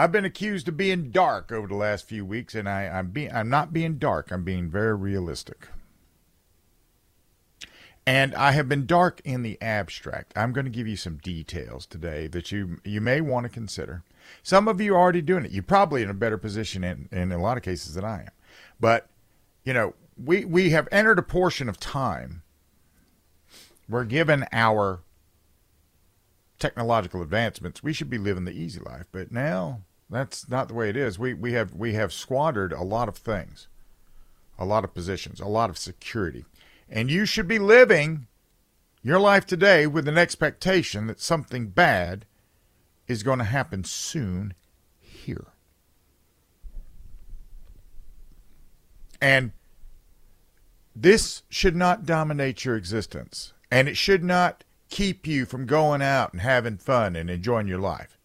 I've been accused of being dark over the last few weeks, and I, I'm being I'm not being dark. I'm being very realistic. And I have been dark in the abstract. I'm going to give you some details today that you you may want to consider. Some of you are already doing it. You're probably in a better position in, in a lot of cases than I am. But, you know, we, we have entered a portion of time where given our technological advancements, we should be living the easy life. But now that's not the way it is. We we have we have squandered a lot of things, a lot of positions, a lot of security. And you should be living your life today with an expectation that something bad is going to happen soon here. And this should not dominate your existence. And it should not keep you from going out and having fun and enjoying your life.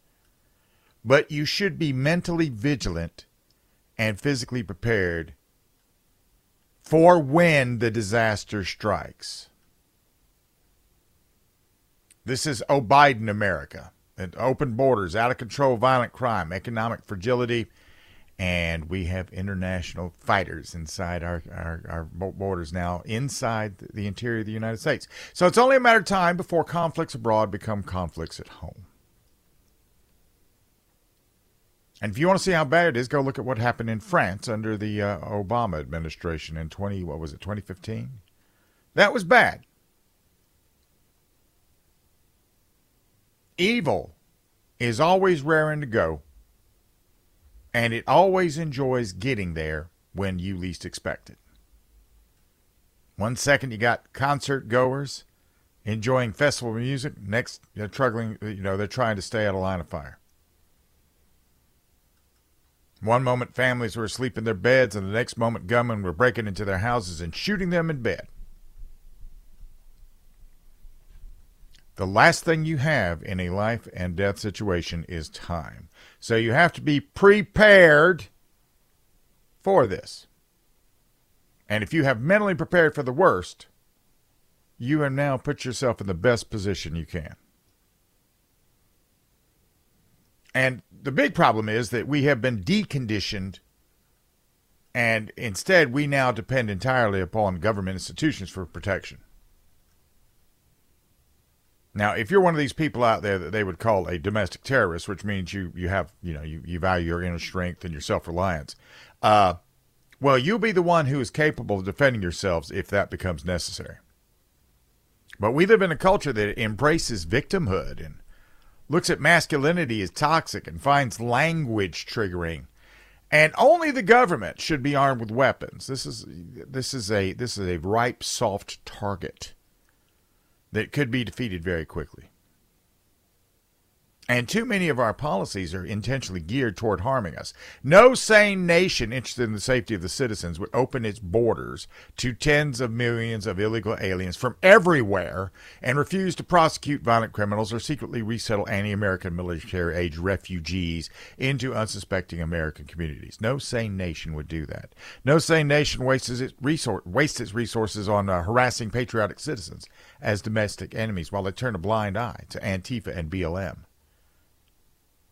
But you should be mentally vigilant and physically prepared for when the disaster strikes. This is Oh Biden America. And open borders, out of control violent crime, economic fragility, and we have international fighters inside our, our, our, borders now, inside the interior of the United States. So it's only a matter of time before conflicts abroad become conflicts at home. And if you want to see how bad it is, go look at what happened in France under the uh, Obama administration in 20, what was it, 2015? That was bad. Evil is always raring to go, and it always enjoys getting there when you least expect it. One second you got concert goers enjoying festival music, next they're struggling, you know, they're trying to stay out of line of fire. One moment families were asleep in their beds, and the next moment gunmen were breaking into their houses and shooting them in bed. The last thing you have in a life and death situation is time. So you have to be prepared for this. And if you have mentally prepared for the worst, you have now put yourself in the best position you can. And the big problem is that we have been deconditioned, and instead we now depend entirely upon government institutions for protection. Now, if you're one of these people out there that they would call a domestic terrorist, which means you you have you know you, you value your inner strength and your self reliance, uh, well, you'll be the one who is capable of defending yourselves if that becomes necessary. But we live in a culture that embraces victimhood and looks at masculinity as toxic and finds language triggering. And only the government should be armed with weapons. This is this is a this is a ripe soft target that could be defeated very quickly. And too many of our policies are intentionally geared toward harming us. No sane nation interested in the safety of the citizens would open its borders to tens of millions of illegal aliens from everywhere and refuse to prosecute violent criminals or secretly resettle anti American military age refugees into unsuspecting American communities. No sane nation would do that. No sane nation wastes its, resor- wastes its resources on uh, harassing patriotic citizens as domestic enemies while they turn a blind eye to Antifa and BLM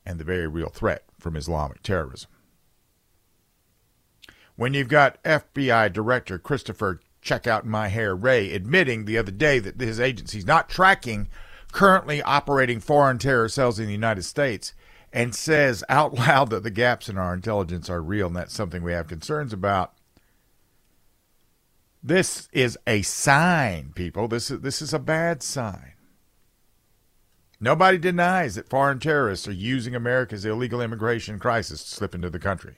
and the very real threat from Islamic terrorism. When you've got FBI Director Christopher Check Out My Hair Ray admitting the other day that his agency's not tracking currently operating foreign terror cells in the United States and says out loud that the gaps in our intelligence are real and that's something we have concerns about. This is a sign, people. This is this is a bad sign. Nobody denies that foreign terrorists are using America's illegal immigration crisis to slip into the country.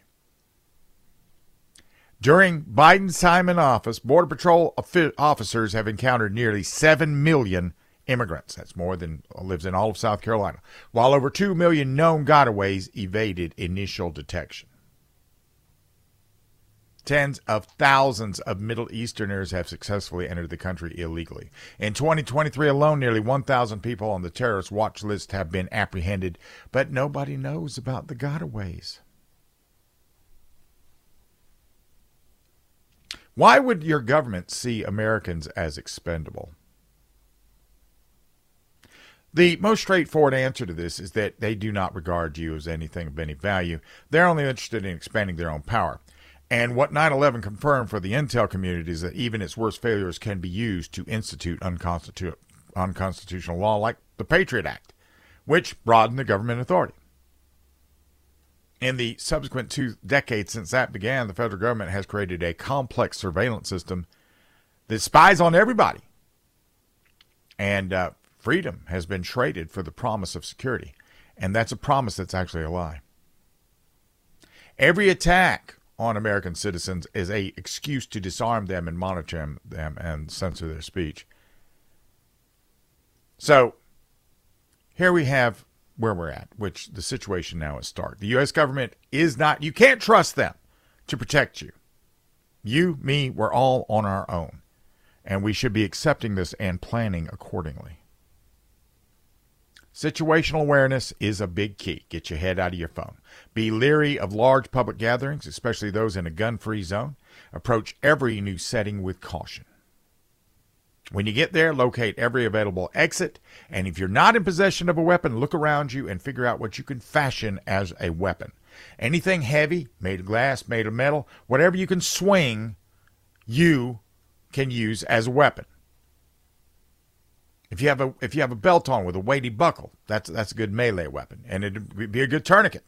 During Biden's time in office, Border Patrol officers have encountered nearly 7 million immigrants. That's more than lives in all of South Carolina, while over 2 million known gotaways evaded initial detection. Tens of thousands of Middle Easterners have successfully entered the country illegally. In 2023 alone, nearly 1,000 people on the terrorist watch list have been apprehended, but nobody knows about the gotaways. Why would your government see Americans as expendable? The most straightforward answer to this is that they do not regard you as anything of any value. They're only interested in expanding their own power. And what 9 11 confirmed for the intel community is that even its worst failures can be used to institute unconstitu- unconstitutional law like the Patriot Act, which broadened the government authority. In the subsequent two decades since that began, the federal government has created a complex surveillance system that spies on everybody. And uh, freedom has been traded for the promise of security. And that's a promise that's actually a lie. Every attack on American citizens is a excuse to disarm them and monitor them and censor their speech. So here we have where we're at, which the situation now is stark. The U.S. government is not, you can't trust them to protect you. You, me, we're all on our own. And we should be accepting this and planning accordingly. Situational awareness is a big key. Get your head out of your phone. Be leery of large public gatherings, especially those in a gun free zone. Approach every new setting with caution. When you get there, locate every available exit. And if you're not in possession of a weapon, look around you and figure out what you can fashion as a weapon. Anything heavy, made of glass, made of metal, whatever you can swing, you can use as a weapon. If you have a if you have a belt on with a weighty buckle, that's that's a good melee weapon, and it'd be a good tourniquet.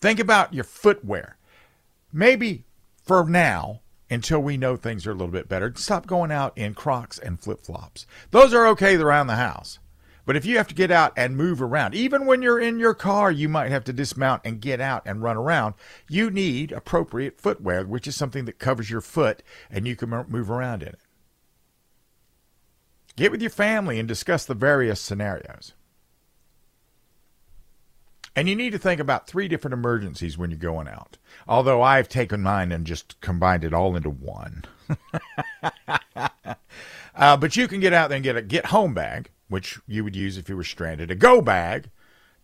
Think about your footwear. Maybe for now, until we know things are a little bit better. Stop going out in Crocs and flip flops. Those are okay around the house. But if you have to get out and move around, even when you're in your car, you might have to dismount and get out and run around. You need appropriate footwear, which is something that covers your foot and you can move around in it. Get with your family and discuss the various scenarios. And you need to think about three different emergencies when you're going out. Although I've taken mine and just combined it all into one. uh, but you can get out there and get a get home bag, which you would use if you were stranded, a go bag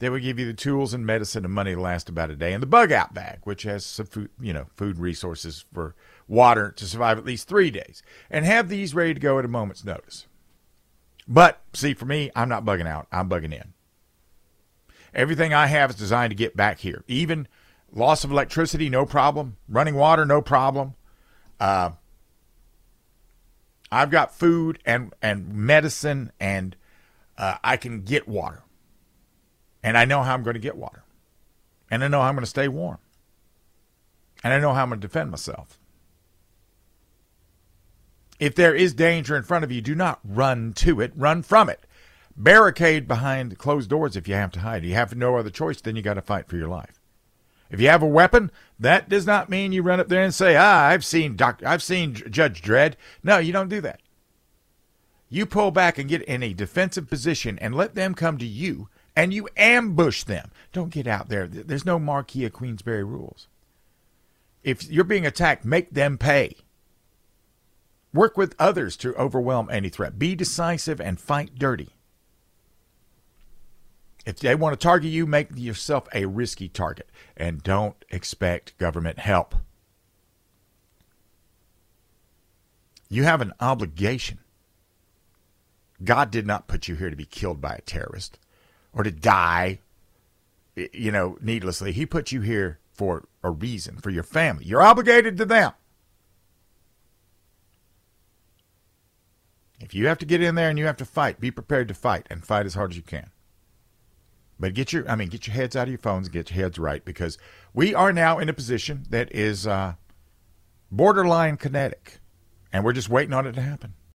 that would give you the tools and medicine and money to last about a day, and the bug out bag, which has some food, you know, food resources for water to survive at least three days, and have these ready to go at a moment's notice. But see, for me, I'm not bugging out; I'm bugging in. Everything I have is designed to get back here. Even loss of electricity, no problem. Running water, no problem. Uh, I've got food and and medicine, and uh, I can get water. And I know how I'm going to get water, and I know how I'm going to stay warm, and I know how I'm going to defend myself. If there is danger in front of you, do not run to it, run from it barricade behind closed doors if you have to hide. You have no other choice, then you got to fight for your life. If you have a weapon, that does not mean you run up there and say, "Ah, I've seen Doc, I've seen Judge Dredd." No, you don't do that. You pull back and get in a defensive position and let them come to you, and you ambush them. Don't get out there. There's no Marquis of Queensberry rules. If you're being attacked, make them pay. Work with others to overwhelm any threat. Be decisive and fight dirty. If they want to target you, make yourself a risky target and don't expect government help. You have an obligation. God did not put you here to be killed by a terrorist or to die, you know, needlessly. He put you here for a reason, for your family. You're obligated to them. If you have to get in there and you have to fight, be prepared to fight and fight as hard as you can. But get your, I mean, get your heads out of your phones and get your heads right because we are now in a position that is uh, borderline kinetic, and we're just waiting on it to happen.